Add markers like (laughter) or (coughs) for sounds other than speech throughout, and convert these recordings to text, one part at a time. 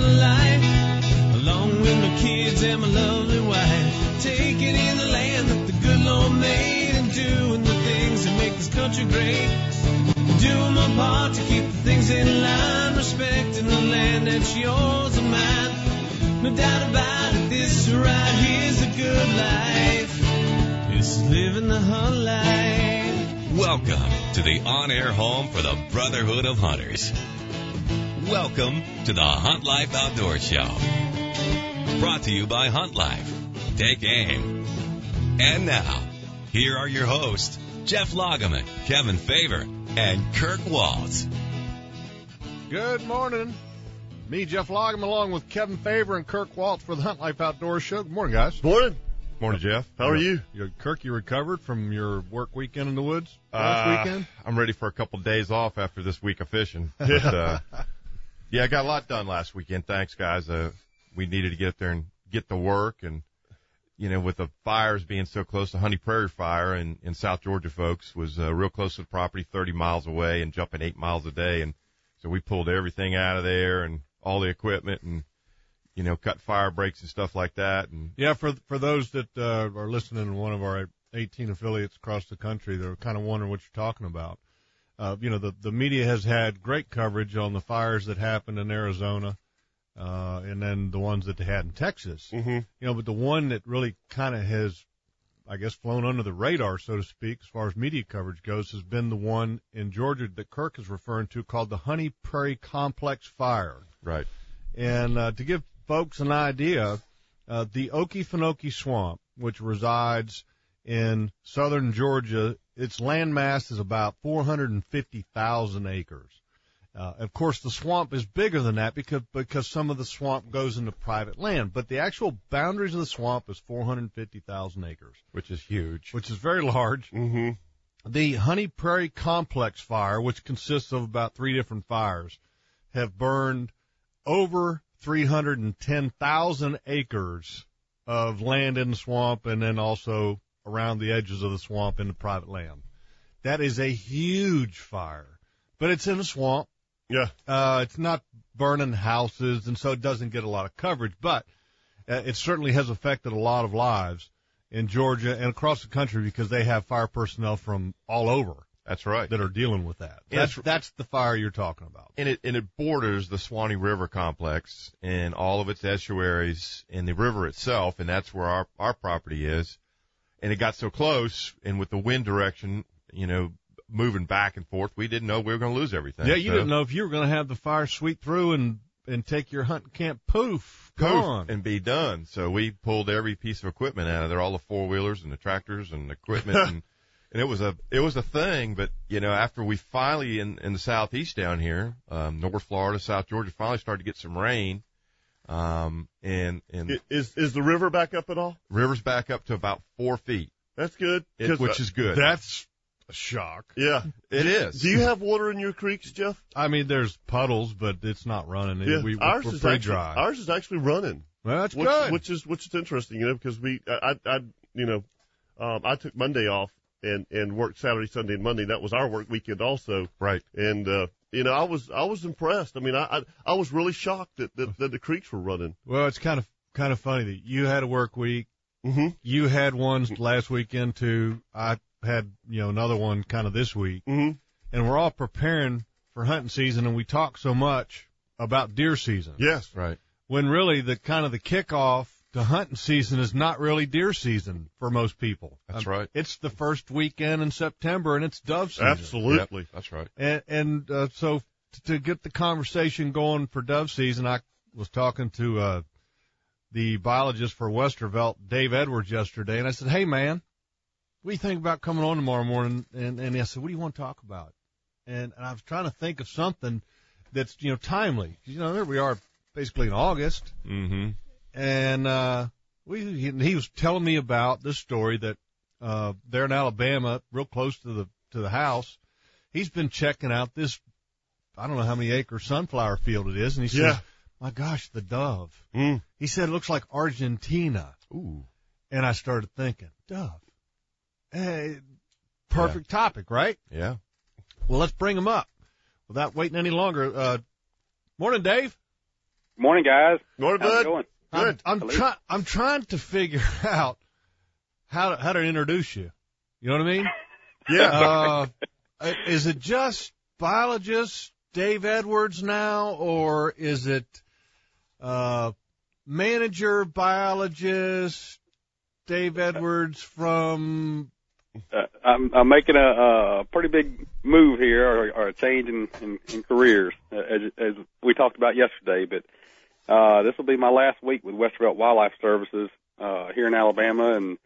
hunt life, along with my kids and my lovely wife. Taking in the land that the good Lord made and doing the things that make this country great. Doing my part to keep the things in line, respecting the land that's yours and mine. No doubt about it, this right here's a good life. This living the hunt life. Welcome to the on-air home for the Brotherhood of Hunters. Welcome to the Hunt Life Outdoor Show. Brought to you by Hunt Life. Take aim. And now, here are your hosts, Jeff Loggeman, Kevin Favor, and Kirk Waltz. Good morning. Me, Jeff Loggeman, along with Kevin Favor and Kirk Waltz for the Hunt Life Outdoor Show. Good morning, guys. Morning. Morning, Jeff. How are you? you Kirk, you recovered from your work weekend in the woods last Uh, weekend? I'm ready for a couple of days off after this week of fishing. (laughs) But, uh, yeah, I got a lot done last weekend. Thanks, guys. Uh, we needed to get up there and get to work and, you know, with the fires being so close, the Honey Prairie fire in, in South Georgia, folks, was, uh, real close to the property, 30 miles away and jumping eight miles a day. And so we pulled everything out of there and all the equipment and, you know, cut fire breaks and stuff like that. And Yeah, for for those that uh, are listening in one of our 18 affiliates across the country, they're kind of wondering what you're talking about. Uh, you know, the the media has had great coverage on the fires that happened in Arizona, uh, and then the ones that they had in Texas. Mm-hmm. You know, but the one that really kind of has, I guess, flown under the radar, so to speak, as far as media coverage goes, has been the one in Georgia that Kirk is referring to called the Honey Prairie Complex Fire. right. And uh, to give folks an idea, uh, the Okefenokee Swamp, which resides in southern Georgia, its land mass is about 450,000 acres. Uh, of course, the swamp is bigger than that because because some of the swamp goes into private land, but the actual boundaries of the swamp is 450,000 acres, Which is huge. which is very large. Mm-hmm. The Honey Prairie Complex fire, which consists of about three different fires, have burned over 310,000 acres of land in the swamp and then also around the edges of the swamp into private land. That is a huge fire, but it's in a swamp. Yeah. Uh, it's not burning houses and so it doesn't get a lot of coverage, but uh, it certainly has affected a lot of lives in Georgia and across the country because they have fire personnel from all over That's right. that are dealing with that. Yeah, That's, that's the fire you're talking about. and it and it borders the Swanee River complex and all of its estuaries and the river itself, and that's where our our property is. And it got so close, and with the wind direction, you know, moving back and forth, we didn't know we were going to lose everything. Yeah, you So, didn't know if you were going to have the fire sweep through and and take your hunting camp. Poof, poof, gone. and be done. So we pulled every piece of equipment out of there, all the four wheelers and the tractors and equipment, (laughs) and and it was a it was a thing. But you know, after we finally in in the southeast down here, um, North Florida, South Georgia, finally started to get some rain. Um, and, and Is is the river back up at all? river's back up to about four feet, That's good. it, 'Cause, which uh, is good. That's a shock. yeah. it is. Do you have water in your creeks, Jeff? I mean, there's puddles, but it's not running. Yeah. We, ours we're is pretty actually dry. ours is actually running. well, that's which, good. Which is which is interesting, you know, because we I I, I you know um, I took Monday off and and worked Saturday, Sunday, and Monday. That was our work weekend also. right. And uh, you know, I was I was impressed. I mean, I I, I was really shocked that, that that the creeks were running. well, it's kind of kind of funny that you had a work week. Mm-hmm. You had one last weekend too. I had you know another one kind of this week, Mm-hmm. and we're all preparing for hunting season, and we talk so much about deer season. Yes. Right. when really the kind of the kickoff to hunting season is not really deer season for most people. That's Um, right. It's the first weekend in September and it's dove season. Absolutely. Yep, that's right. And, and uh, so t- to get the conversation going for dove season, I was talking to uh, the biologist for Westervelt, Dave Edwards, yesterday, and I said, "Hey, man, what do you think about coming on tomorrow morning?" And, and I said, "What do you want to talk about?" And, and I was trying to think of something that's you know timely. You know, there we are, basically in August Mm-hmm. And uh, we he, he was telling me about this story that uh, there in Alabama, real close to the to the house, he's been checking out this I don't know how many acre sunflower field it is, and he Yeah. says, "My gosh, the dove." Mm. He said it looks like Argentina, Ooh. and I started thinking, dove. Hey, perfect topic, right? Yeah. Well, let's bring him up without waiting any longer. Uh, morning, Dave. Morning, guys. Morning, How's bud. Good. I'm, I'm trying. I'm trying to figure (laughs) out how to, how to introduce you. You know what I mean? (laughs) Yeah. Uh, is it just biologist Dave Edwards now, or is it uh, manager biologist Dave Edwards from? Uh, I'm, I'm making a, a pretty big move here, or, or a change in, in, in careers, uh, as, as we talked about yesterday. But uh, this will be my last week with Westervelt Wildlife Services uh, here in Alabama, and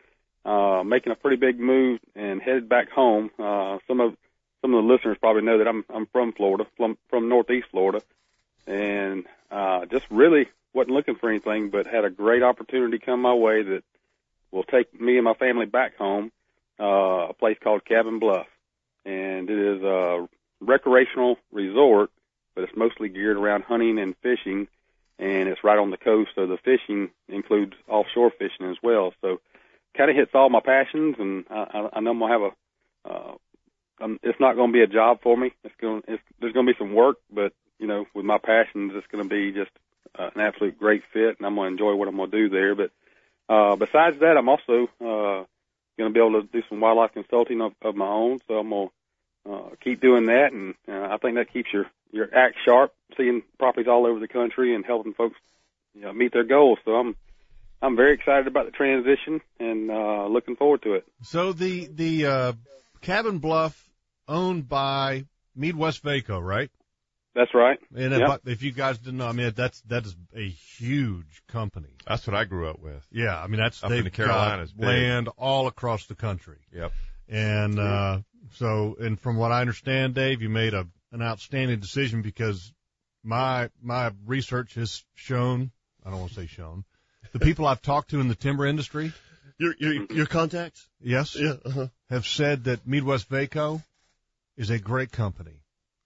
uh, making a pretty big move and headed back home. Uh, some of some of the listeners probably know that I'm I'm from Florida, from from Northeast Florida, and uh, just really wasn't looking for anything, but had a great opportunity come my way that will take me and my family back home. Uh, a place called Cabin Bluff, and it is a recreational resort, but it's mostly geared around hunting and fishing, and it's right on the coast, so the fishing includes offshore fishing as well. So, kind of hits all my passions, and I, I, know I'm gonna have a. Uh, um, it's not to be a job for me. It's going. It's, there's to be some work, but you know, with my passions, it's to be just uh, an absolute great fit, and I'm to enjoy what I'm to do there. But uh, besides that, I'm also uh, to be able to do some wildlife consulting of, of my own. So I'm to uh, keep doing that, and uh, I think that keeps your your act sharp, seeing properties all over the country and helping folks you know, meet their goals. So I'm I'm very excited about the transition and uh, looking forward to it. So the the uh, Cabin Bluff owned by MeadWestvaco, right? That's right. And Yep. if, if you guys didn't know, I mean that's that is a huge company. That's what I grew up with. Yeah, I mean that's Up they've in the Carolinas, got big. land all across the country. Yep. And uh so and from what I understand, Dave, you made a an outstanding decision because my my research has shown I don't want to say shown the people I've talked to in the timber industry, Your your your contacts? yes, Yeah. Uh-huh. have said that MeadWestvaco is a great company.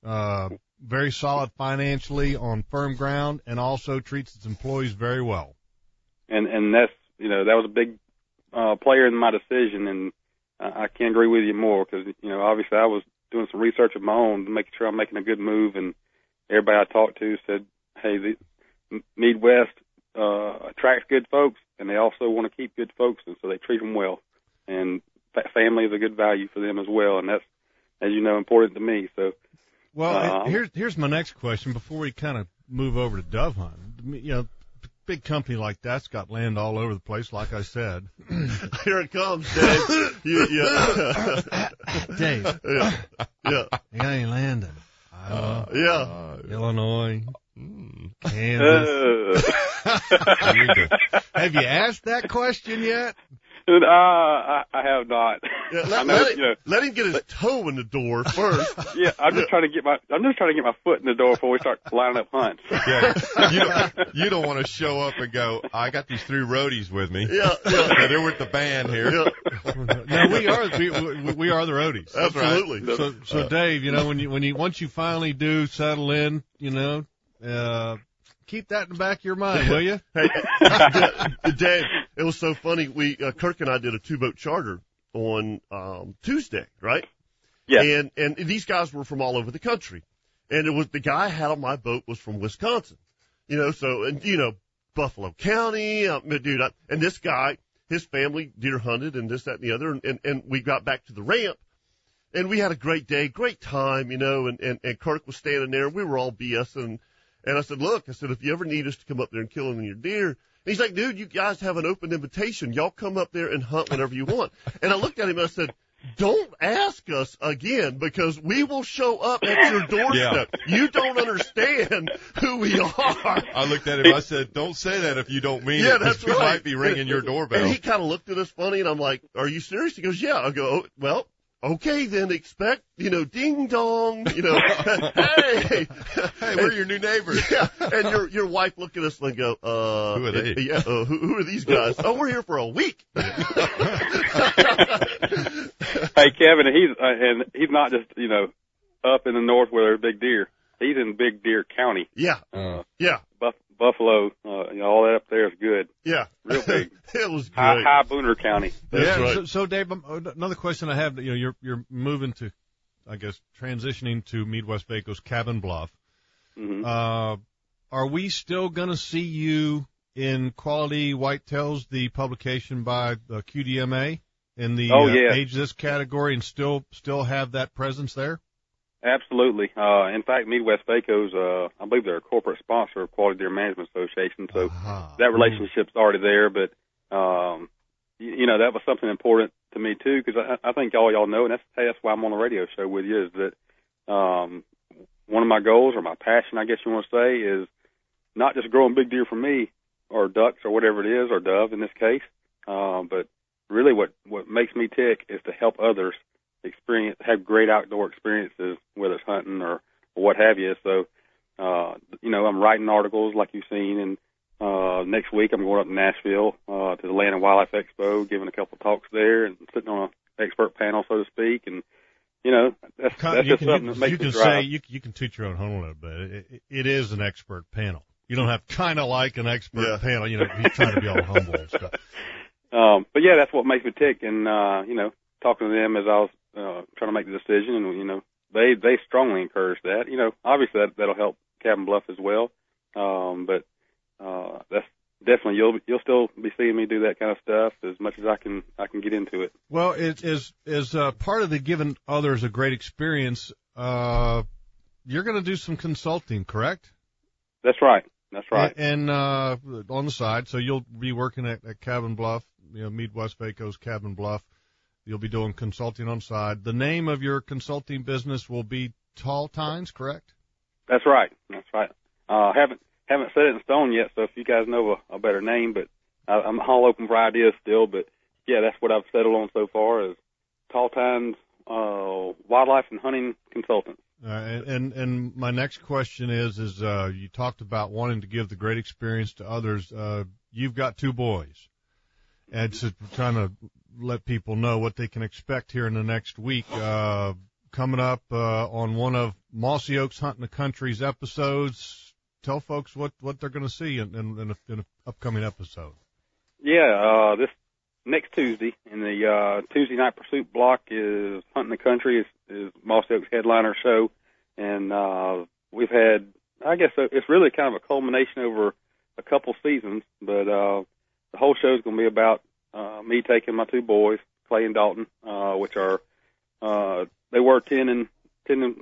Uh very solid financially on firm ground and also treats its employees very well. and and that's you know that was a big uh, player in my decision, and I, I can't agree with you more because you know obviously I was doing some research of my own, making sure I'm making a good move, and everybody I talked to said, hey, the Midwest uh, attracts good folks, and they also want to keep good folks, and so they treat them well, and fa- family is a good value for them as well, and that's as you know important to me. So Well, Uh, here's here's my next question before we kind of move over to dove hunt. You know, big company like that's got land all over the place, like I said. (clears throat) Here it comes, Dave. (laughs) you, yeah. (laughs) Dave, yeah. Yeah. you got any land in Iowa, Yeah. Illinois, Mm. Kansas? uh, You need to- Have you asked that question yet? Uh, I, I have not. Yeah, (laughs) I let, know, let, you know, let him get his toe in the door first. (laughs) yeah, I'm just trying to get my I'm just trying to get my foot in the door before we start lining up hunts. (laughs) yeah, you don't, you don't want to show up and go, I got these three roadies with me. Yeah, yeah, Yeah, they're with the band here. yeah. No, we are we, we, we are the roadies. Absolutely. So, so Dave, you know, when you when you once you finally do settle in, you know, uh, keep that in the back of your mind, (laughs) will you? Hey, Dave, it was so funny. We uh, Kirk and I did a two boat charter on um, Tuesday, right? Yeah. And and these guys were from all over the country, and it was the guy I had on my boat was from Wisconsin, you know. So and you know Buffalo County, uh, dude. I, and this guy, his family deer hunted and this that and the other, and and, and we got back to the ramp. And we had a great day, great time, you know, and, and, and Kirk was standing there. We were all BSing. And I said, look, I said, if you ever need us to come up there and kill any of your deer, and he's like, dude, you guys have an open invitation. Y'all come up there and hunt whenever you want. And I looked at him and I said, don't ask us again because we will show up at your doorstep. You don't understand who we are. I looked at him. I said, "Don't say that if you don't mean it. Yeah, it. (laughs) that's we might be ringing your doorbell." And doorbell." he kind of looked at us funny, and I'm like, "Are you serious?" He goes, "Yeah." I go, oh, "Well, okay, then expect, you know, ding dong, you know, (laughs) hey, hey, we're your new neighbors. (laughs) yeah." And your your wife look at us and go, "Uh, Who are they? Yeah, uh, who, who are these guys? oh, we're here for a week." (laughs) Hey, Kevin, he's uh, and he's not just you know up in the north where there's big deer. He's in Big Deer County, yeah, uh, yeah, Buff- Buffalo. Uh, you know, all that up there is good. yeah. Real big. (laughs) it was High, great. High Booner County. That's yeah. right. So, so Dave, um, another question I have. You know, you're you're moving to, I guess, transitioning to MeadWestvaco's Cabin Bluff. hmm Uh, are we still going to see you in Quality Whitetails, the publication by uh, QDMA, in the Oh, uh, yeah. age this category, and still still have that presence there? Absolutely. Uh, in fact, MeadWestvaco's, uh, I believe they're a corporate sponsor of Quality Deer Management Association, so Aha. that relationship's already there. But, um, you, you know, that was something important to me too, because I, I think all y'all know, and that's, hey, that's why I'm on the radio show with you, is that, um, one of my goals or my passion, I guess you want to say, is not just growing big deer for me or ducks or whatever it is, or dove in this case, um, but really what, what makes me tick is to help others experience, have great outdoor experiences, whether it's hunting or, or what have you. So, uh, you know, I'm writing articles like you've seen, and uh, next week I'm going up to Nashville uh, to the Land and Wildlife Expo, giving a couple talks there, and sitting on an expert panel, so to speak. And you know, that's, Con- that's you just can, something that makes you can drive. say you you can toot your own horn a little bit. It, it, it is an expert panel. You don't have kind of like an expert Yeah. panel. You know, he's trying to be all humble and stuff. (laughs) Um, but yeah, that's what makes me tick. And, uh, you know, talking to them as I was, uh, trying to make the decision and, you know, they, they strongly encourage that, you know, obviously that, that'll help Cabin Bluff as well. Um, but, uh, that's definitely, you'll, you'll still be seeing me do that kind of stuff as much as I can, I can get into it. Well, it is is uh, part of the giving others a great experience. Uh, you're going to do some consulting, correct? That's right. That's right. And, and uh, on the side, so you'll be working at, at Cabin Bluff, you know, MeadWestvaco's Cabin Bluff. You'll be doing consulting on the side. The name of your consulting business will be Tall Tines, correct? That's right. That's right. Uh, haven't haven't set it in stone yet. So if you guys know a, a better name, but I, I'm all open for ideas still. But yeah, that's what I've settled on so far is Tall Tines uh, Wildlife and Hunting Consultant. Uh, and, and and my next question is is uh, you talked about wanting to give the great experience to others. Uh, you've got two boys, and so trying to let people know what they can expect here in the next week. Uh, coming up uh, on one of Mossy Oaks Hunting the Country's episodes, tell folks what what they're going to see in in, in, a, in an upcoming episode. Yeah, uh, this next Tuesday in the uh, Tuesday night pursuit block is Hunting the Country is, is Mossy Oak's headliner show, and uh, we've had I guess it's really kind of a culmination over a couple seasons, but uh, the whole show is going to be about uh, me taking my two boys, Clay and Dalton, uh, which are uh, they were ten and ten and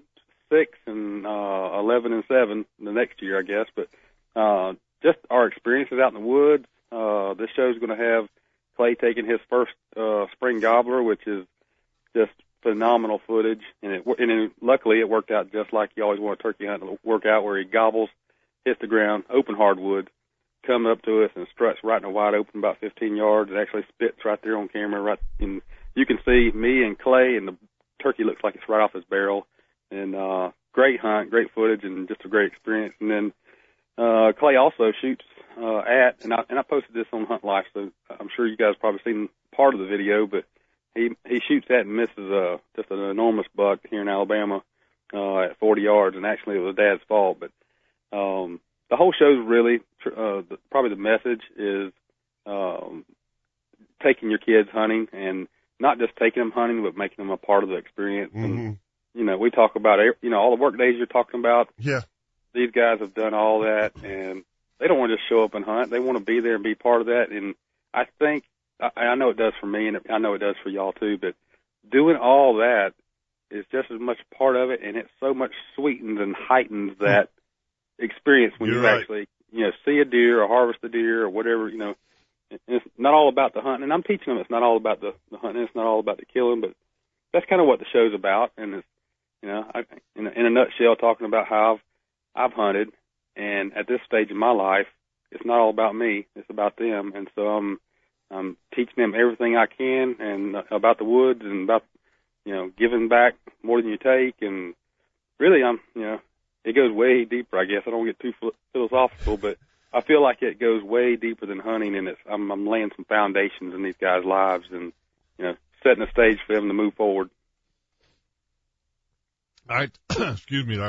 six and uh, eleven and seven the next year, I guess, but uh, just our experiences out in the woods. Uh, this show's going to have Clay taking his first uh, spring gobbler, which is just phenomenal footage, and it and it, luckily it worked out just like you always want a turkey hunt to work out, where he gobbles, hits the ground, open hardwood, comes up to us and struts right in a wide open, about 15 yards. It actually spits right there on camera, right, and you can see me and Clay, and the turkey looks like it's right off his barrel, and uh, great hunt, great footage, and just a great experience. And then uh, Clay also shoots uh, at, and I, and I posted this on Hunt Life, so I'm sure you guys probably seen part of the video, but he he shoots at and misses uh, just an enormous buck here in Alabama uh, at 40 yards, and actually it was Dad's fault. But um, the whole show's really uh, the, probably the message is um, taking your kids hunting and not just taking them hunting, but making them a part of the experience. And hmm you know, we talk about you know all the work days you're talking about Yeah. these guys have done all that and they don't want to just show up and hunt. They want to be there and be part of that. And I think, I, I know it does for me and I know it does for y'all too, but doing all that is just as much part of it and it so much sweetens and heightens that experience when You're you right. actually, you know, see a deer or harvest a deer or whatever, you know, it's not all about the hunting. And I'm teaching them it's not all about the, the hunting. It's not all about the killing, but that's kind of what the show's about. And it's, you know, I, in, a, in a nutshell, talking about how I've, I've hunted, and at this stage in my life, it's not all about me; it's about them. And so I'm, I'm teaching them everything I can, and uh, about the woods, and about, you know, giving back more than you take. And really, I'm, you know, it goes way deeper. I guess I don't get too philosophical, but I feel like it goes way deeper than hunting, and it's I'm, I'm laying some foundations in these guys' lives, and you know, setting the stage for them to move forward. All right, (coughs) excuse me. I,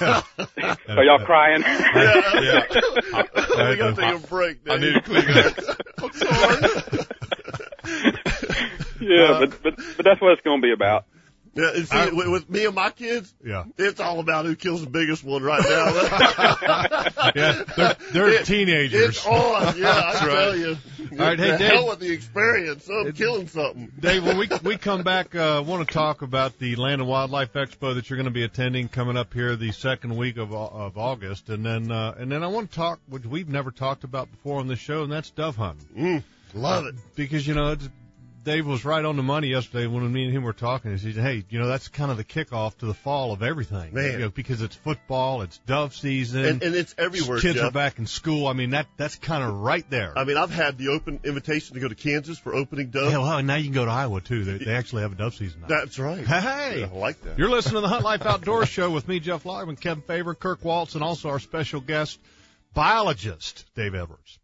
I, (laughs) Are y'all crying? yeah. (laughs) we gotta take a break. I need to clean that. (laughs) I'm sorry. yeah, but but but that's what it's going to be about. Yeah, see, I- with, me and my kids, Yeah. it's all about who kills the biggest one right now. (laughs) Yeah. They're, they're It- teenagers. It's on, yeah, I tell you. All right, hey, the Dave. hell with the experience of It- killing something. Dave, when we we come back, uh, want to talk about the Land and Wildlife Expo that you're going to be attending coming up here the second week of of August, and then uh, and then I want to talk, which we've never talked about before on this show, and that's dove hunting. Mm, love it. because you know it's, Dave was right on the money yesterday when me and him were talking. He said, "Hey, you know that's kind of the kickoff to the fall of everything, Man. You know, because it's football, it's dove season, And, and it's everywhere, kids Jeff. are back in school. I mean that that's kind of right there. I mean, I've had the open invitation to go to Kansas for opening dove. Hell, and now you can go to Iowa too. They, they actually have a dove season. Now. That's right. Hey, Yeah, I like that. You're listening to the Hunt Life (laughs) Outdoors Show with me, Jeff and Kevin Favor, Kirk Waltz, and also our special guest, biologist Dave Edwards.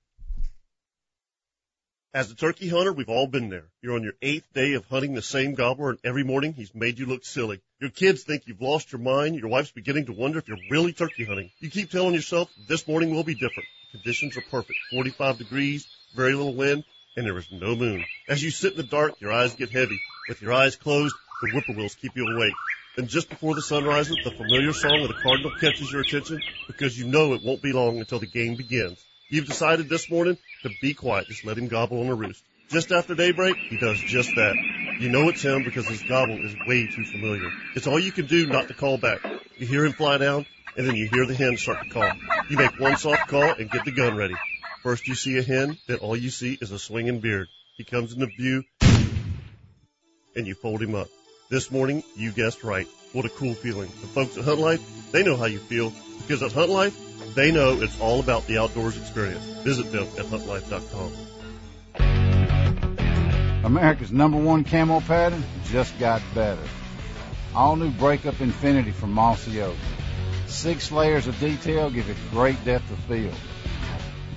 As a turkey hunter, we've all been there. You're on your eighth day of hunting the same gobbler, and every morning he's made you look silly. Your kids think you've lost your mind. Your wife's beginning to wonder if you're really turkey hunting. You keep telling yourself this morning will be different. Conditions are perfect. 45 degrees, very little wind, and there is no moon. As you sit in the dark, your eyes get heavy. With your eyes closed, the whippoorwills keep you awake. And just before the sun rises, the familiar song of the cardinal catches your attention because you know it won't be long until the game begins. You've decided this morning to be quiet. Just let him gobble on a roost. Just after daybreak, he does just that. You know it's him because his gobble is way too familiar. It's all you can do not to call back. You hear him fly down, and then you hear the hen start to call. You make one soft call and get the gun ready. First you see a hen, then all you see is a swinging beard. He comes into view, and you fold him up. This morning, you guessed right. What a cool feeling. The folks at Hunt Life, they know how you feel because at Hunt Life, they know it's all about the outdoors experience. Visit them at huntlife.com. America's number one camo pattern just got better. All new Breakup Infinity from Mossy Oak. Six layers of detail give it great depth of field.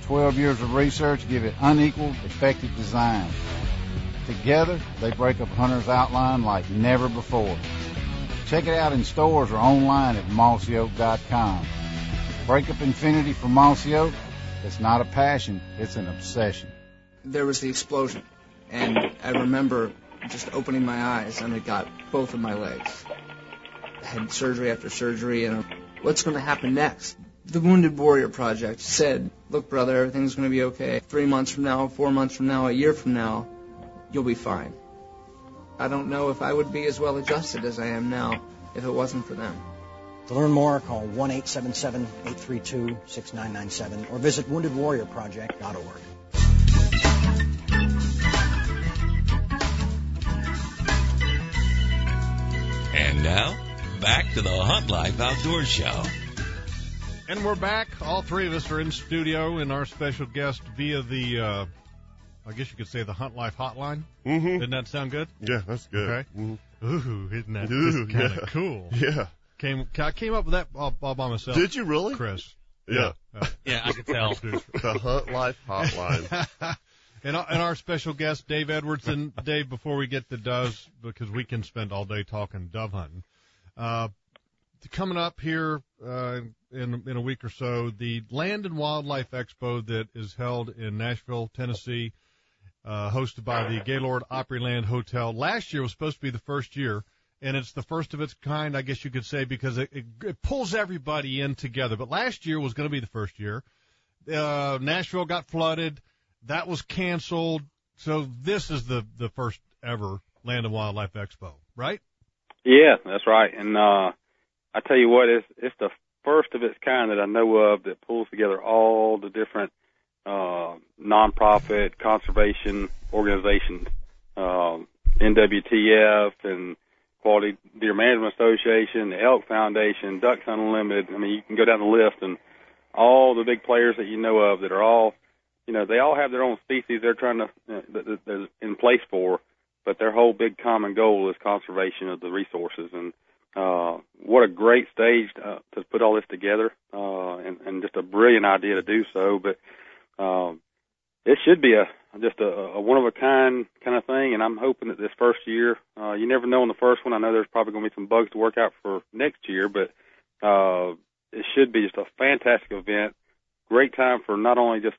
Twelve years of research give it unequaled, effective design. Together, they break up hunter's outline like never before. Check it out in stores or online at mossyoak.com. Breakup Infinity for Mossy Oak, it's not a passion, it's an obsession. there was the explosion. And I remember just opening my eyes and it got both of my legs. I had surgery after surgery and what's going to happen next? The Wounded Warrior Project said, look brother, everything's going to be okay. Three months from now, four months from now, a year from now, you'll be fine. I don't know if I would be as well adjusted as I am now if it wasn't for them. To learn more, call 1 877 832 6997 or visit woundedwarriorproject.org. And now, back to the Hunt Life Outdoor Show. And we're back. All three of us are in studio, and our special guest via the, uh, I guess you could say the Hunt Life Hotline. Mm-hmm. Didn't that sound good? Yeah, that's good. Okay. Mhm. Ooh, isn't that kind of yeah. cool? Yeah. Came, I came up with that all, all by myself. Did you really? Chris? Yeah. Uh, (laughs) Yeah, I could tell. The Hunt Life Hotline. (laughs) and, our- and our special guest, Dave Edwards. And Dave, before we get to doves, because we can spend all day talking dove hunting, uh, coming up here uh, in in a week or so, the Land and Wildlife Expo that is held in Nashville, Tennessee, uh, hosted by the Gaylord Opryland Hotel. Last year was supposed to be the first year, and it's the first of its kind, I guess you could say, because it, it, it pulls everybody in together. But last year was going to be the first year. Uh, Nashville got flooded. That was canceled. So this is the, the first ever Land and Wildlife Expo, right? Yeah, that's right. And uh I tell you what, it's it's the first of its kind that I know of that pulls together all the different uh nonprofit conservation organizations, um NWTF and Quality Deer Management Association, the Elk Foundation, Ducks Unlimited. I mean, you can go down the list and all the big players that you know of that are all, you know, they all have their own species they're trying to uh, that that in place for but their whole big common goal is conservation of the resources. And uh, what a great stage uh, to put all this together, uh, and, and just a brilliant idea to do so. But um, it should be a just a, a one of a kind kind of thing. And I'm hoping that this first year, uh, you never know in the first one. I know there's probably going to be some bugs to work out for next year, but uh, it should be just a fantastic event. Great time for not only just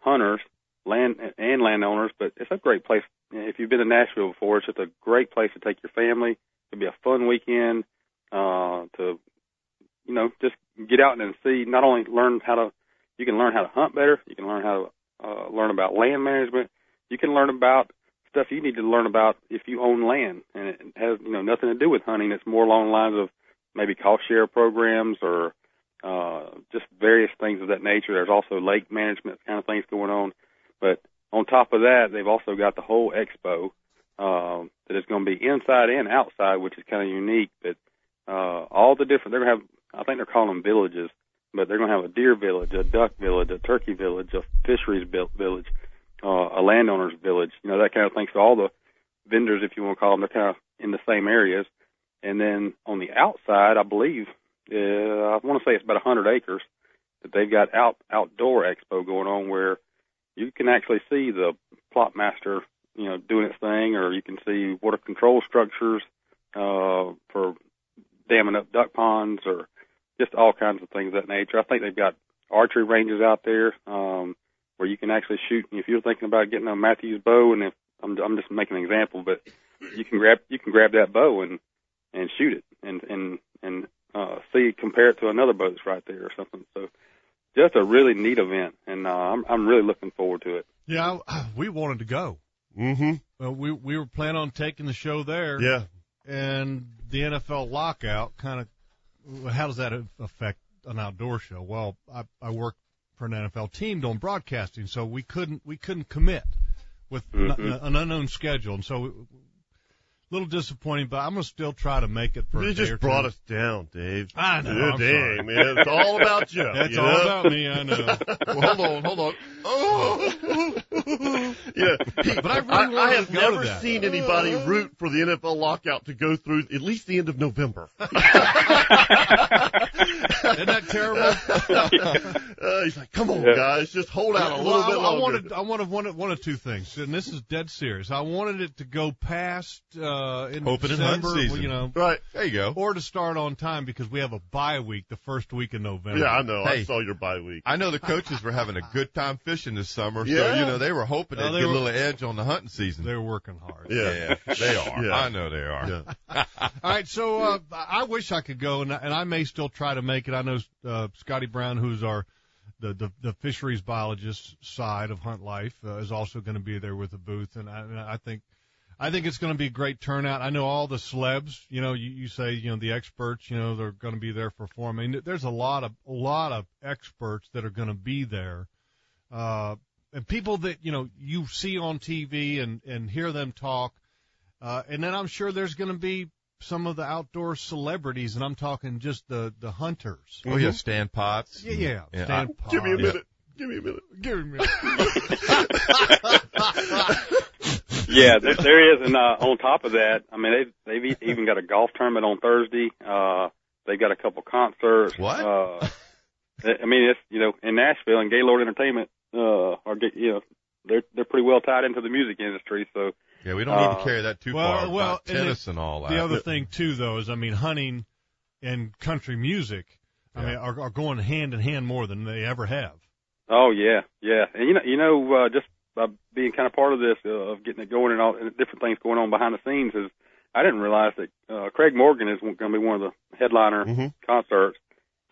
hunters, land and landowners, but it's a great place if you've been to Nashville before, it's just a great place to take your family, It'll be a fun weekend uh, to, you know, just get out and see. Not only learn how to, you can learn how to hunt better. You can learn how to uh, learn about land management. You can learn about stuff you need to learn about if you own land, and it has you know nothing to do with hunting. It's more along the lines of maybe cost share programs or uh, just various things of that nature. There's also lake management kind of things going on, but on top of that, they've also got the whole expo um, that is going to be inside and outside, which is kind of unique. But uh, all the different, they're going to have, I think they're calling them villages, but they're going to have a deer village, a duck village, a turkey village, a fisheries village, uh, a landowner's village, you know, that kind of thing. So all the vendors, if you want to call them, they're kind of in the same areas. And then on the outside, I believe, uh, I want to say it's about 100 acres that they've got out outdoor expo going on where you can actually see the plot master, you know, doing its thing, or you can see water control structures uh, for damming up duck ponds, or just all kinds of things of that nature. I think they've got archery ranges out there um, where you can actually shoot. If you're thinking about getting a Mathews bow, and if I'm, I'm just making an example, but you can grab you can grab that bow and and shoot it and and and uh, see compare it to another bow that's right there or something. So just a really neat event, and uh, I'm I'm really looking forward to it. Yeah, (clears throat) we wanted to go. Mm-hmm. Uh, we we were planning on taking the show there. Yeah. And the NFL lockout kind of how does that affect an outdoor show? Well, I I work for an NFL team doing broadcasting, so we couldn't we couldn't commit with Mm-hmm. n- an unknown schedule, and so little disappointing. But I'm gonna still try to make it for. You a day or just brought two. us down, Dave. I know. Yeah, I'm dang, sorry. man. It's all about you. That's you all about me. I know. Well, hold on, hold on. Oh. (laughs) yeah, he- But I really I, I have never seen anybody root for the NFL lockout to go through at least the end of November. (laughs) (laughs) Isn't that terrible? Uh, he's like, "Come on, Yeah. guys, just hold out a little well, bit I, I wanted, I wanted one of, one of two things, and this is dead serious. I wanted it to go past uh, in Open and hunt season. you know, right? There you go. or to start on time because we have a bye week the first week in November. Yeah, I know. I saw your bye week. I know the coaches were having a good time fishing this summer, so Yeah. you know they were hoping Well, they'd they get a little edge on the hunting season. They're working hard. Yeah. yeah, they are. Yeah. I know they are. Yeah. (laughs) All right, so uh, I wish I could go, and, I- and I may still try to make it. I know uh, Scotty Brown, who's our the, the the fisheries biologist side of Hunt Life, uh, is also going to be there with the booth, and I, and I think I think it's going to be a great turnout. I know all the celebs. You know, you, you say you know the experts. You know, they're going to be there for four. There's a lot of a lot of experts that are going to be there. Uh, and people that you know you see on TV and and hear them talk, uh, and then I'm sure there's going to be some of the outdoor celebrities, and I'm talking just the the hunters. Oh yeah, Stan Potts. Yeah, yeah. Yeah, Stan I- Give me a Potts. minute. Give me a minute. Give me a (laughs) (laughs) (laughs) Yeah, there, there is, and uh, on top of that, I mean they've they've e- even got a golf tournament on Thursday. Uh, they've got a couple concerts. What? Uh, I mean, it's you know in Nashville and Gaylord Entertainment uh, are get- you know they're they're pretty well tied into the music industry. So Yeah, we don't need Uh, to carry that too well, far. well, about and tennis and all that. The other thing too, though, is I mean, hunting and country music, I mean, are, are going hand in hand more than they ever have. Oh yeah, yeah, and you know, you know, uh, just by being kind of part of this, uh, of getting it going and all and different things going on behind the scenes, is I didn't realize that uh, Craig Morgan is going to be one of the headliner Mhm. concerts,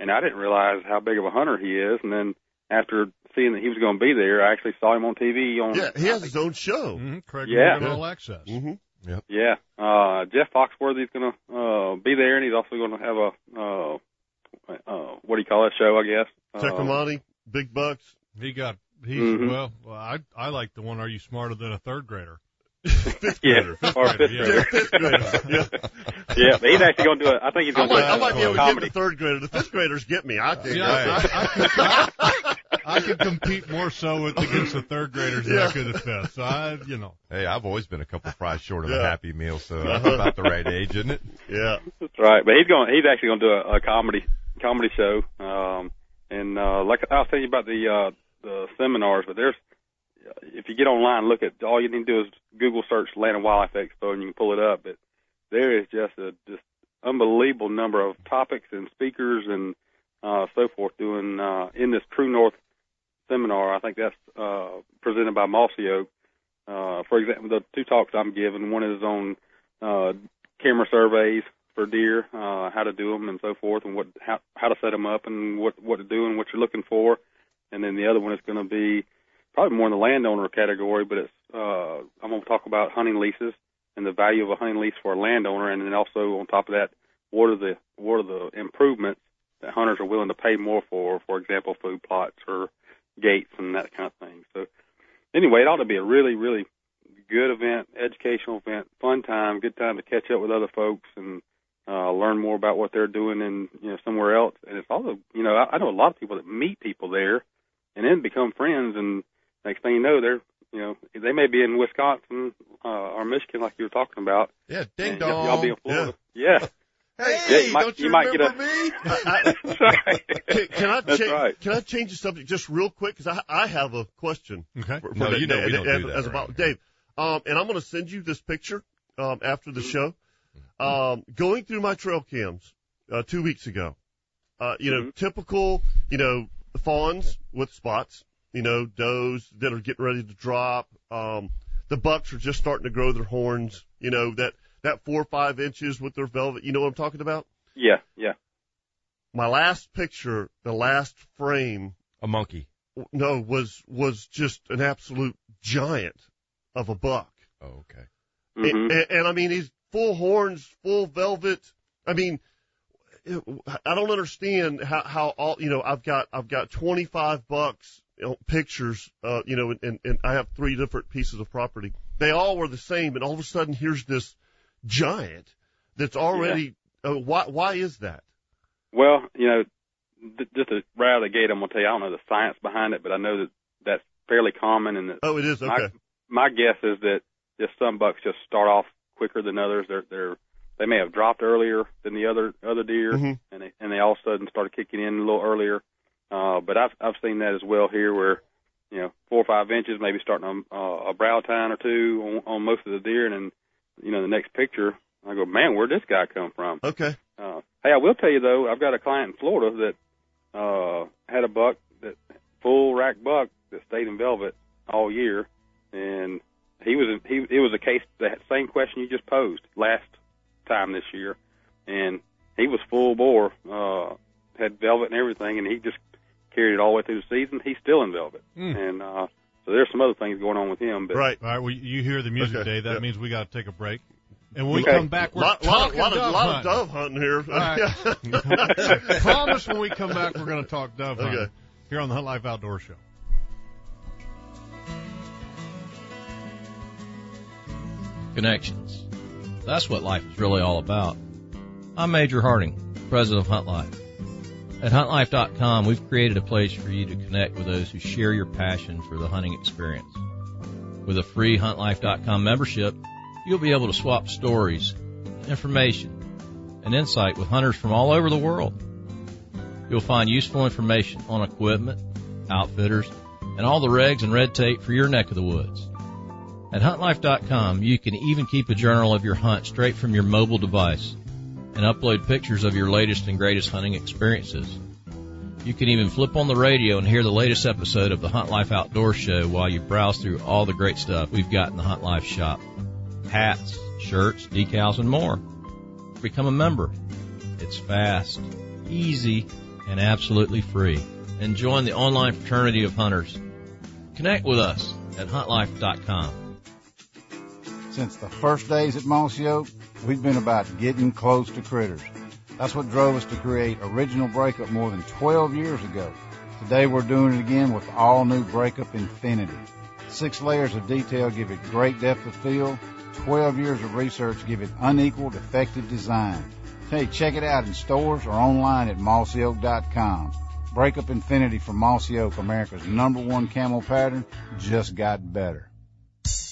and I didn't realize how big of a hunter he is. And then after seeing that he was going to be there, I actually saw him on TV on. Yeah, he has his own show. Mm-hmm. Craig Yeah. Morgan Yeah. All Access. Mm-hmm. Yeah, uh, Jeff Foxworthy's going to uh, be there, and he's also going to have a uh, uh, what do you call that show? I guess. Uh, Tecumani, big bucks. He got he's Mhm. well, well. I I like the one. Are you smarter than a third grader? (laughs) Fifth yeah, grader. or fifth Yeah. grader. Fifth grader. Yeah. (laughs) yeah, but he's actually going to do it. I think he's going to might, do I a, might be able to comedy. get the third grader. The fifth graders get me. I think. Yeah, I, I, I, could, I, I could compete more so with, against the third graders than I Yeah. could the fifth. So I, you know, Hey, I've always been a couple fries short of a Happy Meal, so (laughs) that's about the right age, isn't it? Yeah. That's right. But he's going. He's actually going to do a, a comedy comedy show. Um, and uh, like I was telling you about the uh, the seminars, but there's if you get online, look at all you need to do is Google search Land and Wildlife Expo, and you can pull it up. But there is just a just unbelievable number of topics and speakers and uh, so forth doing uh, in this True North seminar. I think that's uh, presented by Mossy Oak. Uh, for example, the two talks I'm giving, one is on uh, camera surveys for deer, uh, how to do them and so forth, and what how how to set them up and what what to do and what you're looking for. And then the other one is going to be probably more in the landowner category, but it's uh, I'm going to talk about hunting leases and the value of a hunting lease for a landowner, and then also on top of that, what are the what are the improvements that hunters are willing to pay more for? For example, food plots or gates and that kind of thing. So anyway, it ought to be a really really good event, educational event, fun time, good time to catch up with other folks and uh, learn more about what they're doing in you know somewhere else. And it's also you know I, I know a lot of people that meet people there and then become friends and next thing you know they're you know they may be in Wisconsin uh, or Michigan like you were talking about. Yeah, ding and dong. Y'all be in Florida. Yeah. (laughs) Hey, Yeah, you might- don't you, you might get remember a- me? (laughs) That's. (laughs) Can, can I That's cha- right. can I change the subject just real quick? Because I, I have a question. Okay. For, for No, Dave- you know we don't as, do that as around about here. Dave. Um, and I'm going to send you this picture um, after the show. Um, going through my trail cams uh, two weeks ago, uh, you know, Mhm. typical, you know, fawns with spots, you know, does that are getting ready to drop. Um, the bucks are just starting to grow their horns. You know that that four or five inches with their velvet. You know what I'm talking about? Yeah, yeah. My last picture, the last frame A monkey. no, was was just an absolute giant of a buck. Oh, okay. hmm And, and, and I mean, he's full horns, full velvet. I mean, it- I don't understand how how all you know. I've got I've got 25 bucks you know, pictures. Uh, you know, and, and I have three different pieces of property. They all were the same, and all of a sudden here's this giant that's already. Uh, why why is that? Well, you know, th- just to right out of the gate, I'm gonna tell you I don't know the science behind it, but I know that that's fairly common, and that Oh, it is okay. my guess is that just some bucks just start off quicker than others. They're they're they may have dropped earlier than the other other deer, Mhm. and they and they all of a sudden started kicking in a little earlier. Uh, but I've I've seen that as well here, where you know four or five inches, maybe starting on uh, a brow tine or two on, on most of the deer, and then you know the next picture, I go, man, where'd this guy come from? Okay. Uh, hey, I will tell you though, I've got a client in Florida that uh, had a buck that full rack buck that stayed in velvet all year, and he was he it was a case that same question you just posed last time this year, and he was full bore, uh, had velvet and everything, and he just carried it all the way through the season. He's still in velvet, Mm. and uh, so there's some other things going on with him. But Right. All right, well, you hear the music, Okay, Dave. That yeah. means we got to take a break. And when we Okay. come back, we're lot, lot, talking lot, of, dove lot of hunting. dove hunting here. All right. (laughs) (laughs) Promise when we come back, we're going to talk dove hunting here on the Hunt Life Outdoor Show. Connections. That's what life is really all about. I'm Major Harding, president of Hunt Life. At huntlife.com, we've created a place for you to connect with those who share your passion for the hunting experience. With a free huntlife.com membership, you'll be able to swap stories, information, and insight with hunters from all over the world. You'll find useful information on equipment, outfitters, and all the regs and red tape for your neck of the woods. At huntlife.com, you can even keep a journal of your hunt straight from your mobile device and upload pictures of your latest and greatest hunting experiences. You can even flip on the radio and hear the latest episode of the Hunt Life Outdoor Show while you browse through all the great stuff we've got in the Hunt Life shop. Hats, shirts, decals, and more. Become a member. It's fast, easy, and absolutely free. And join the online fraternity of hunters. Connect with us at huntlife.com. Since the first days at Mossy Oak, we've been about getting close to critters. That's what drove us to create Original Breakup more than 12 years ago. Today we're doing it again with all new Breakup Infinity. Six layers of detail give it great depth of field. 12 years of research give it unequaled, effective design. Hey, check it out in stores or online at mossyoak.com. Breakup Infinity from Mossy Oak, America's number one camo pattern, just got better.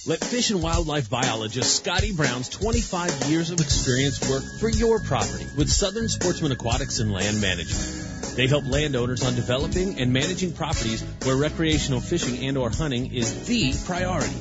Let fish and wildlife biologist Scotty Brown's 25 years of experience work for your property with Southern Sportsman Aquatics and Land Management. They help landowners on developing and managing properties where recreational fishing and or hunting is the priority.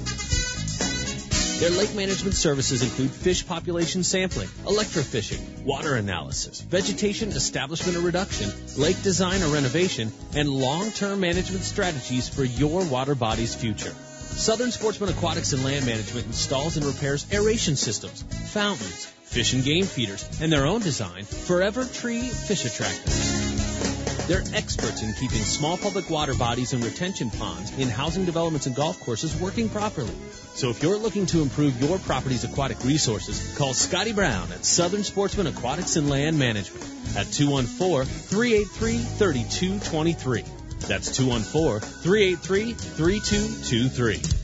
Their lake management services include fish population sampling, electrofishing, water analysis, vegetation establishment or reduction, lake design or renovation, and long-term management strategies for your water body's future. Southern Sportsman Aquatics and Land Management installs and repairs aeration systems, fountains, fish and game feeders, and their own design, Forever Tree Fish Attractors. They're experts in keeping small public water bodies and retention ponds in housing developments and golf courses working properly. So if you're looking to improve your property's aquatic resources, call Scotty Brown at Southern Sportsman Aquatics and Land Management at 214-383-3223. That's 214-383-3223.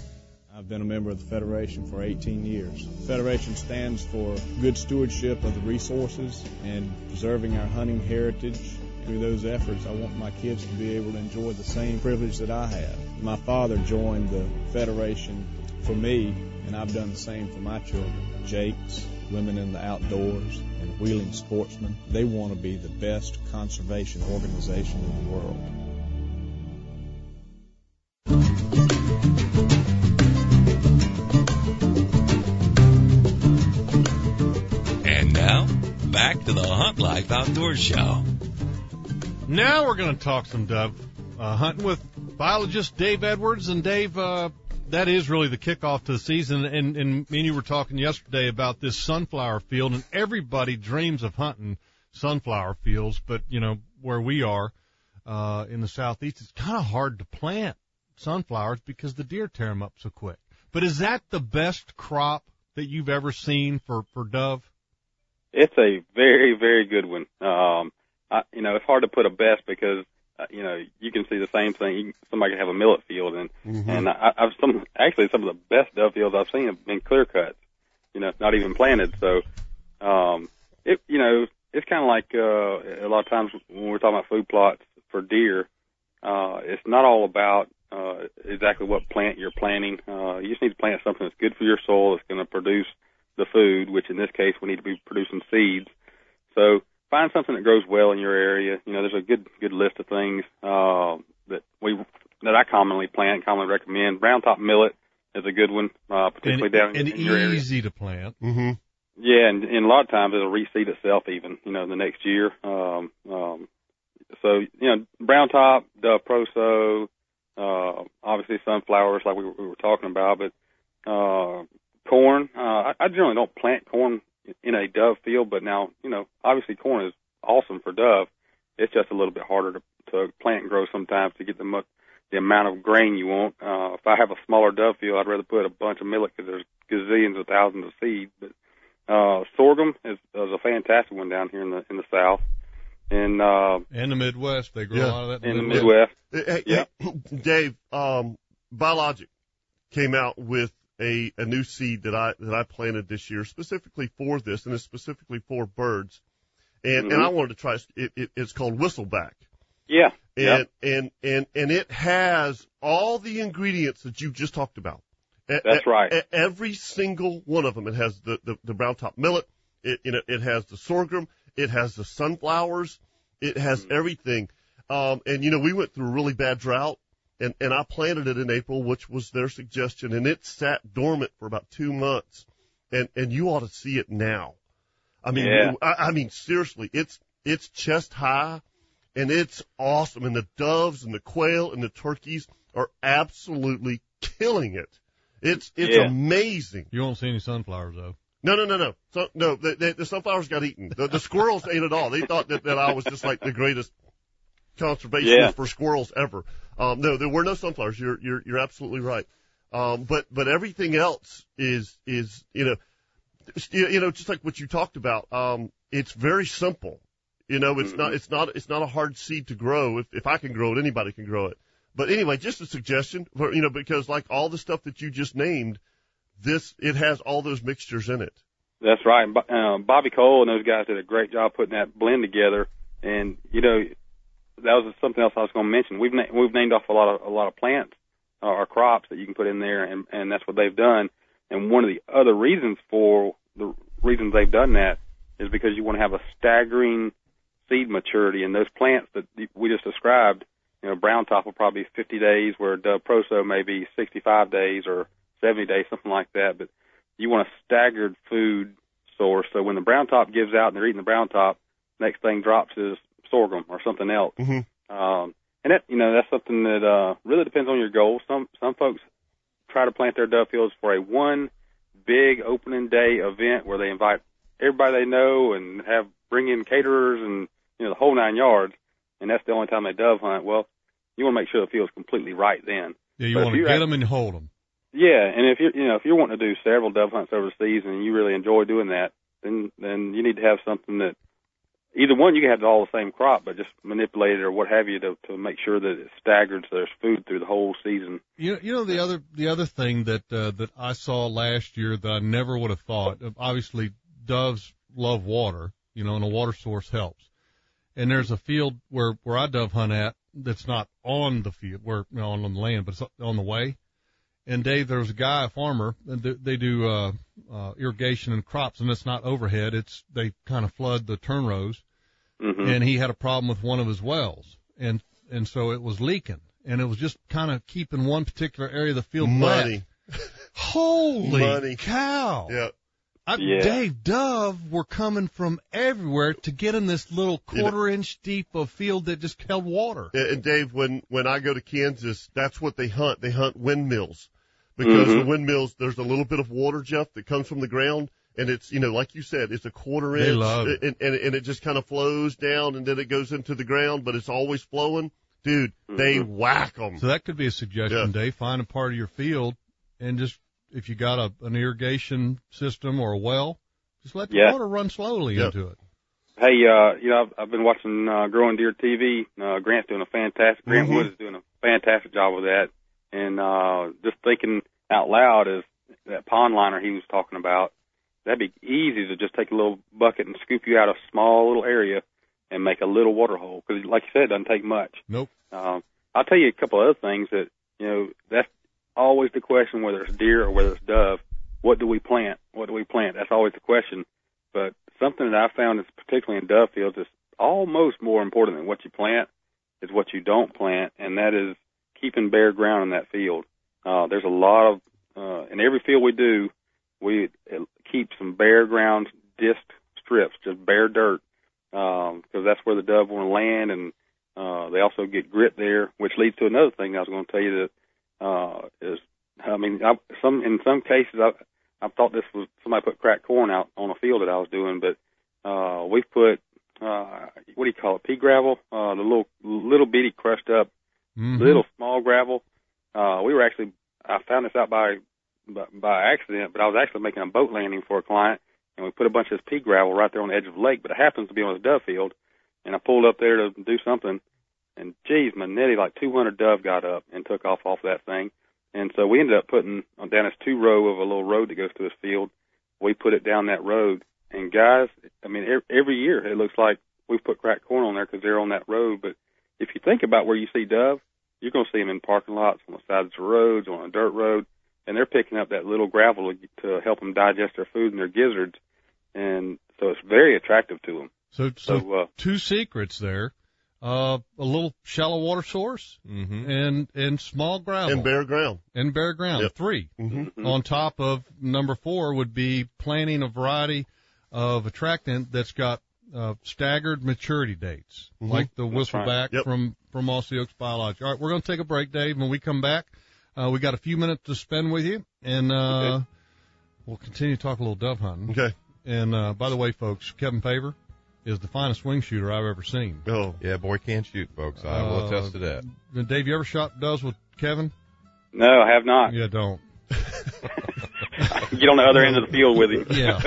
I've been a member of the Federation for 18 years. The Federation stands for good stewardship of the resources and preserving our hunting heritage. Through those efforts, I want my kids to be able to enjoy the same privilege that I have. My father joined the Federation for me, and I've done the same for my children. JAKES, Women in the Outdoors, and Wheeling Sportsmen. They want to be the best conservation organization in the world. Life Outdoors Show. Now we're going to talk some dove uh, hunting with biologist Dave Edwards. And Dave, uh, that is really the kickoff to the season. And, and me and you were talking yesterday about this sunflower field, and everybody dreams of hunting sunflower fields. But, you know, where we are uh, in the southeast, it's kind of hard to plant sunflowers because the deer tear them up so quick. But is that the best crop that you've ever seen for, for dove? It's a very, very good one. Um, I, you know, it's hard to put a best because, uh, you know, you can see the same thing. You, somebody can have a millet field and, Mm-hmm. and I, I've some, actually some of the best dove fields I've seen have been clear cuts, you know, not even planted. So, um, it, you know, it's kind of like, uh, a lot of times when we're talking about food plots for deer, uh, it's not all about, uh, exactly what plant you're planting. Uh, you just need to plant something that's good for your soil, that's going to produce the food, which in this case we need to be producing seeds. So find something that grows well in your area. You know, there's a good good list of things uh, that we that I commonly plant, commonly recommend. Brown top millet is a good one, uh, particularly and, down and in your area. And easy to plant. Mm-hmm. Yeah, and, and a lot of times it'll reseed itself even, you know, the next year. Um, um, so, you know, brown top, Dove Proso, uh, obviously sunflowers like we were, we were talking about, but, uh, corn, uh, I, I generally don't plant corn in a dove field, but now, you know, obviously corn is awesome for dove. It's just a little bit harder to, to plant and grow sometimes to get the mu- the amount of grain you want. Uh, if I have a smaller dove field, I'd rather put a bunch of millet because there's gazillions of thousands of seeds. But uh, sorghum is, is a fantastic one down here in the in the south, and uh, In the Midwest, they grow Yeah. a lot of that in the Midwest. Midwest. Hey, hey, Dave, um, BioLogic came out with a, a new seed that I that I planted this year specifically for this, and it's specifically for birds. And and Mhm. I wanted to try. It, it, it's called Whistleback, Yeah, and and and and it has all the ingredients that you just talked about. That's e- right. e- Every single one of them. It has the the, the brown top millet. It you know it has the sorghum. It has the sunflowers. It has Mm. everything. Um, and you know we went through a really bad drought, and and I planted it in April, which was their suggestion, and it sat dormant for about two months. And and you ought to see it now. I mean, Yeah. I, I mean seriously, it's it's chest high, and it's awesome. And the doves and the quail and the turkeys are absolutely killing it. It's it's Yeah. amazing. You won't see any sunflowers though. No, no, no, no. So, no, the, the, the sunflowers got eaten. The, the squirrels ate it all. They thought that, that I was just like the greatest conservationist Yeah. for squirrels ever. Um, no, there were no sunflowers. You're, you're, you're absolutely right. Um, but, but everything else is, is, you know, you know, just like what you talked about, um, it's very simple. You know, it's not, it's not, it's not a hard seed to grow. If, if I can grow it, anybody can grow it. But anyway, just a suggestion for, you know, because like all the stuff that you just named, this, it has all those mixtures in it. That's right. Uh, Bobby Cole and those guys did a great job putting that blend together. And you know, that was something else I was going to mention. We've na- we've named off a lot of a lot of plants uh, or crops that you can put in there, and and that's what they've done. And one of the other reasons for the reasons they've done that is because you want to have a staggering seed maturity, and those plants that we just described, you know, brown top will probably be 50 days, where Dove Proso may be 65 days or 70 days, something like that. But you want a staggered food source. So when the brown top gives out and they're eating the brown top, next thing drops is sorghum or something else. Mm-hmm. Um, and that, you know, that's something that, uh, really depends on your goals. Some, some folks try to plant their dove fields for a one big opening day event where they invite everybody they know and have bring in caterers and you know the whole nine yards, and that's the only time they dove hunt. Well, you want to make sure the field's completely right then. Yeah, you But want to get them and hold them. Yeah, and if you're you know if you're wanting to do several dove hunts over the season and you really enjoy doing that, then then you need to have something that either one you can have all the same crop, but just manipulate it or what have you to to make sure that it's staggered so there's food through the whole season. You know, you know the other the other thing that uh, that I saw last year that I never would have thought. Obviously, doves love water, you know, and a water source helps. And there's a field where where I dove hunt at that's not on the field, where you know, on the land, but it's on the way. And Dave, there's a guy, a farmer, they do uh, uh, irrigation and crops, and it's not overhead. It's they kind of flood the turn rows, Mm-hmm. and he had a problem with one of his wells, and and so it was leaking, and it was just kind of keeping one particular area of the field Money. wet. (laughs) Holy Money. cow! Yeah. I, Yeah. Dave Dove were coming from everywhere to get in this little quarter inch deep of field that just held water. And and Dave, when when I go to Kansas, that's what they hunt. They hunt windmills because Mhm. the windmills there's a little bit of water, Jeff, that comes from the ground, and it's you know like you said, it's a quarter They inch, love it. and, and and it just kind of flows down, and then it goes into the ground, but it's always flowing. Dude, they Mhm. whack them. So that could be a suggestion, Yeah. Dave. Find a part of your field and just if you got a an irrigation system or a well, just let the Yeah. water run slowly Yeah. into it. Hey, uh, you know, I've, I've been watching uh, Growing Deer TV. Uh, Grant's doing a fantastic. Grant Mhm. Wood is doing a fantastic job with that. And uh, just thinking out loud is that pond liner he was talking about. That'd be easy to just take a little bucket and scoop you out a small little area and make a little water hole. Because, like you said, it doesn't take much. Nope. Um, I'll tell you a couple other things that you know. That's always the question, whether it's deer or whether it's dove. What do we plant? What do we plant? That's always the question. But something that I found is particularly in dove fields is almost more important than what you plant is what you don't plant, and that is keeping bare ground in that field. Uh, there's a lot of uh, in every field we do, we keep some bare ground disc strips, just bare dirt, because that's where the dove want to land, and uh, they also get grit there, which leads to another thing I was going to tell you that uh, is, I mean, I, some in some cases I I thought this was somebody put cracked corn out on a field that I was doing, but uh, we've put uh, what do you call it, pea gravel, uh, the little little bitty crushed up Mhm. little small gravel. Uh, we were actually, I found this out by, by, accident, but I was actually making a boat landing for a client and we put a bunch of this pea gravel right there on the edge of the lake, but it happens to be on a dove field. And I pulled up there to do something and geez, my netty, like 200 dove got up and took off off that thing. And so we ended up putting uh, down this two row of a little road that goes to this field. We put it down that road and guys, I mean, every, year it looks like we've put cracked corn on there because they're on that road. But if you think about where you see dove, you're going to see them in parking lots, on the sides of roads, on a dirt road, and they're picking up that little gravel to, to help them digest their food and their gizzards, and so it's very attractive to them. So, so, So, uh, two secrets there. Uh, a little shallow water source Mm-hmm. and, and small gravel. and bare ground. And bare ground. Yep. Three. Mm-hmm. On top of number four would be planting a variety of attractant that's got uh, staggered maturity dates, Mhm. like the That's right. whistleback Yep. from from Mossy Oak's BioLogic. All right, we're going to take a break, Dave. When we come back, uh, we got a few minutes to spend with you, and uh, Okay. we'll continue to talk a little dove hunting. Okay. And uh, by the way, folks, Kevin Favor is the finest wing shooter I've ever seen. Oh, Yeah, boy can shoot, folks. I will Uh, attest to that. Dave, you ever shot doves with Kevin? no, I have not. Yeah, don't. (laughs) Get on the other end of the field with him. (laughs) Yeah.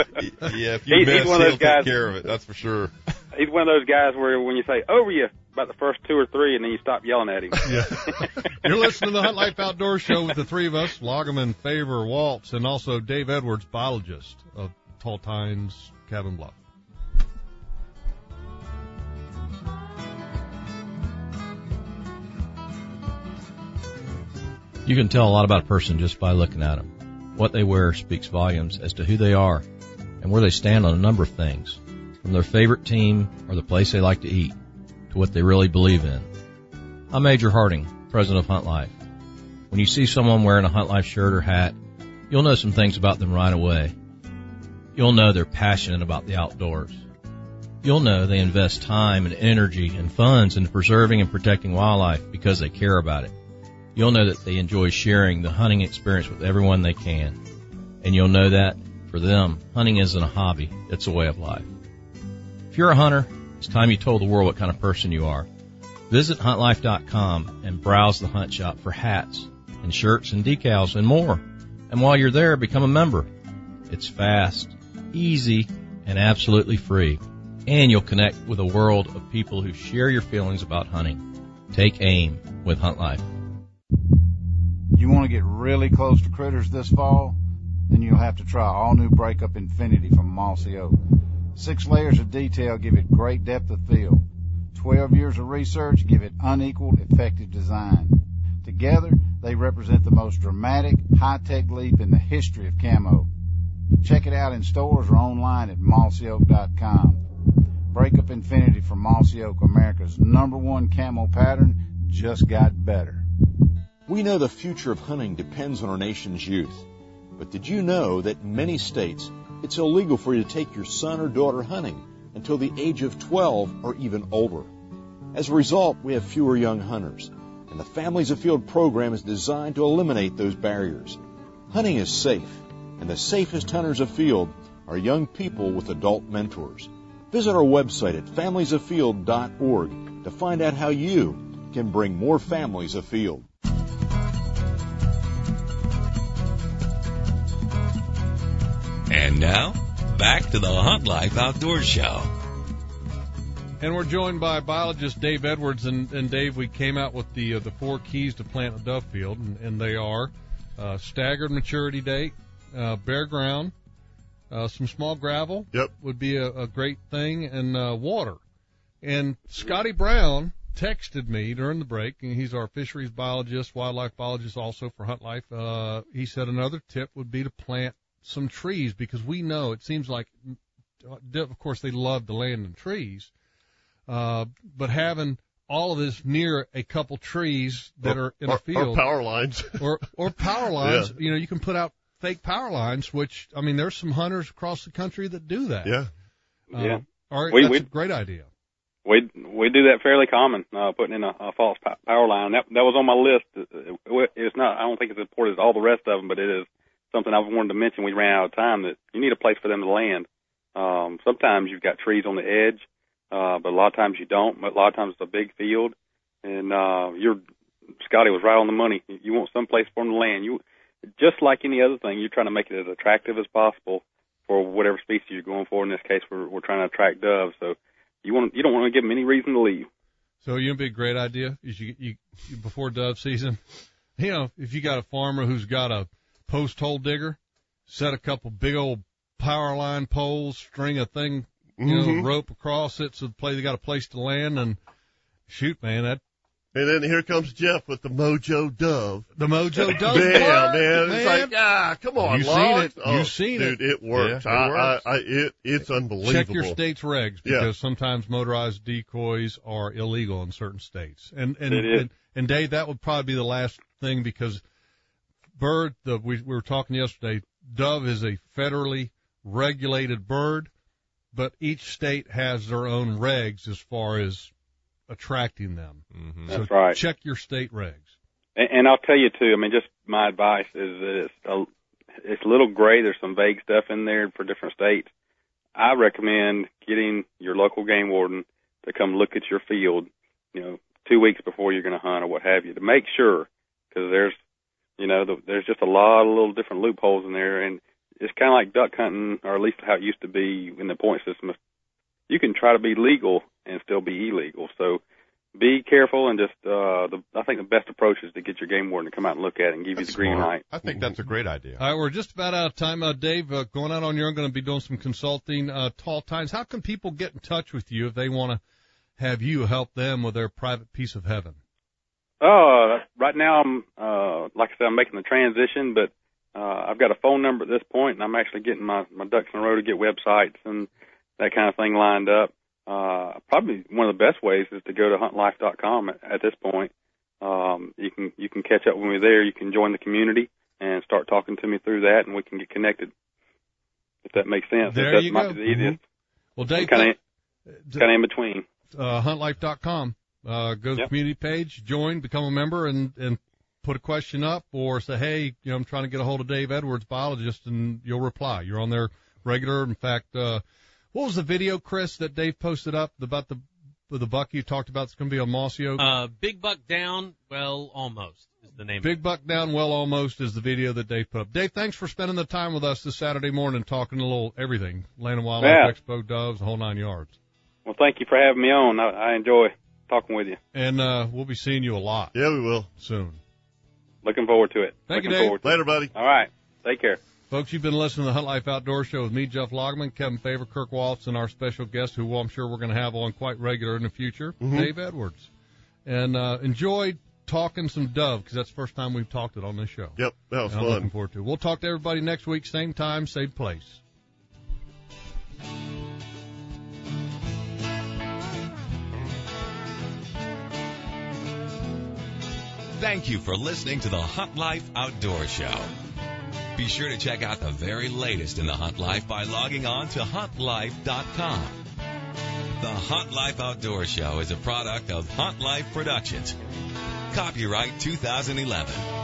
Yeah, if you He's- miss, he's one of he'll those guys- take care of it. That's for sure. He's one of those guys where when you say over you about the first two or three, and then you stop yelling at him. (laughs) Yeah. (laughs) You're listening to the Hunt Life Outdoor Show with the three of us, Loggerman, Favor, Waltz, and also Dave Edwards, biologist of Tall Tines Cabin Bluff. You can tell a lot about a person just by looking at them. What they wear speaks volumes as to who they are and where they stand on a number of things, from their favorite team or the place they like to eat to what they really believe in. I'm Major Harding, president of Hunt Life. When you see someone wearing a Hunt Life shirt or hat, you'll know some things about them right away. You'll know they're passionate about the outdoors. You'll know they invest time and energy and funds into preserving and protecting wildlife because they care about it. You'll know that they enjoy sharing the hunting experience with everyone they can. And you'll know that For them, hunting isn't a hobby, it's a way of life. If you're a hunter, it's time you told the world what kind of person you are. Visit huntlife.com and browse the hunt shop for hats and shirts and decals and more. And while you're there, become a member. It's fast, easy, and absolutely free. And you'll connect with a world of people who share your feelings about hunting. Take aim with Hunt Life. You want to get really close to critters this fall? Then you'll have to try all new Breakup Infinity from Mossy Oak. Six layers of detail give it great depth of field. Twelve years of research give it unequaled, effective design. Together, they represent the most dramatic, high-tech leap in the history of camo. Check it out in stores or online at mossyoak.com. Breakup Infinity from Mossy Oak, America's number one camo pattern, just got better. We know the future of hunting depends on our nation's youth. But did you know that many states it's illegal for you to take your son or daughter hunting until the age of 12 or even older? As a result, we have fewer young hunters, and the Families Afield program is designed to eliminate those barriers. Hunting is safe, and the safest hunters afield are young people with adult mentors. Visit our website at familiesafield.org to find out how you can bring more families afield. And now, back to the Hunt Life Outdoors Show. And we're joined by biologist Dave Edwards. And, and Dave, we came out with the uh, the four keys to plant a dove field, and, and they are uh, staggered maturity date, uh, bare ground, uh, some small gravel. Yep. Would be a, a great thing, and uh, water. And Scotty Brown texted me during the break, and he's our fisheries biologist, wildlife biologist, also for Hunt Life. Uh, he said another tip would be to plant some trees because we know it seems like, of course, they love to land in trees, uh, but having all of this near a couple trees that Or- are in or- a field or power lines. (laughs) or or power lines, Yeah. you know, you can put out fake power lines, which I mean, there's some hunters across the country that do that. Yeah. Uh, Yeah. All right, We- that's we- a great idea. We we do that fairly common, uh, putting in a, a false power line. That that was on my list. It- It's not. I don't think it's as important as all the rest of them, but it is something I've wanted to mention. We ran out of time. That you need a place for them to land. Um, sometimes you've got trees on the edge, uh, but a lot of times you don't. But a lot of times it's a big field, and uh, you're Scotty was right on the money. You want some place for them to land. You just like any other thing, you're trying to make it as attractive as possible for whatever species you're going for. In this case, we're we're trying to attract doves, so you want you don't want to give them any reason to leave. So you know, be a great idea is you, you you before dove season. (laughs) You know, if you got a farmer who's got a post hole digger, set a couple big old power line poles, string a thing, you know, Mhm. rope across it so the play they got a place to land and shoot, man, that And then here comes Jeff with the Mojo Dove. the mojo (laughs) dove. Bam, work, man. It's like, ah, come on, You've seen it. Oh, You've seen dude, it. it works. Yeah, it works. I, I, it, it's unbelievable. Check your state's regs Yeah. because sometimes motorized decoys are illegal in certain states. And and, It is. and and Dave, that would probably be the last thing because bird the we, we were talking yesterday, dove is a federally regulated bird, but each state has their own regs as far as attracting them. Mm-hmm. So That's right. check your state regs. And, and I'll tell you too. I mean, just my advice is that it's a, it's a little gray. There's some vague stuff in there for different states. I recommend getting your local game warden to come look at your field, you know, two weeks before you're going to hunt or what have you, to make sure, because there's, you know, the, there's just a lot of little different loopholes in there, and it's kind of like duck hunting, or at least how it used to be in the point system. You can try to be legal and still be illegal. So be careful and just uh the I think the best approach is to get your game warden to come out and look at it and give you the green light. I think that's a great idea. All right, we're just about out of time. Uh, Dave, uh, going out on your own, going to be doing some consulting. Uh, Tall Tines. How can people get in touch with you if they want to have you help them with their private piece of heaven? Uh right now I'm uh like I said I'm making the transition but uh I've got a phone number at this point and I'm actually getting my my ducks in a row to get websites and that kind of thing lined up. Uh probably one of the best ways is to go to huntlife.com at, at this point. Um you can you can catch up with me there, you can join the community and start talking to me through that and we can get connected. If that makes sense. There that you might go. be the easiest. Well, Dave, kind of kind of in between. uh, huntlife.com. Uh, go to the Yep. community page, join, become a member, and and put a question up or say, hey, you know, I'm trying to get a hold of Dave Edwards, biologist, and you'll reply. You're on there regular. In fact, uh, what was the video, Chris, that Dave posted up about the the buck you talked about? It's going to be on Mossy Oak. Uh, Big Buck Down, well, almost is the name. Big Buck Down, well, almost is the video that Dave put up. Dave, thanks for spending the time with us this Saturday morning, talking a little everything, Land and Wildlife Yeah. Expo, doves, the whole nine yards. Well, thank you for having me on. I, I enjoy talking with you. And uh, we'll be seeing you a lot. Yeah, we will soon. Looking forward to it. Thank you, Looking Dave. forward to Later, buddy. All right. Take care. Folks, you've been listening to the Hunt Life Outdoor Show with me, Jeff Logman, Kevin Favor, Kirk Waltz, and our special guest, who I'm sure we're going to have on quite regular in the future, Mhm. Dave Edwards. And uh, enjoyed talking some dove because that's the first time we've talked it on this show. Yep, that was And I'm fun. looking forward to. it. We'll talk to everybody next week, same time, same place. Thank you for listening to the Hunt Life Outdoor Show. Be sure to check out the very latest in the Hunt Life by logging on to huntlife.com. The Hunt Life Outdoor Show is a product of Hunt Life Productions. Copyright 2011.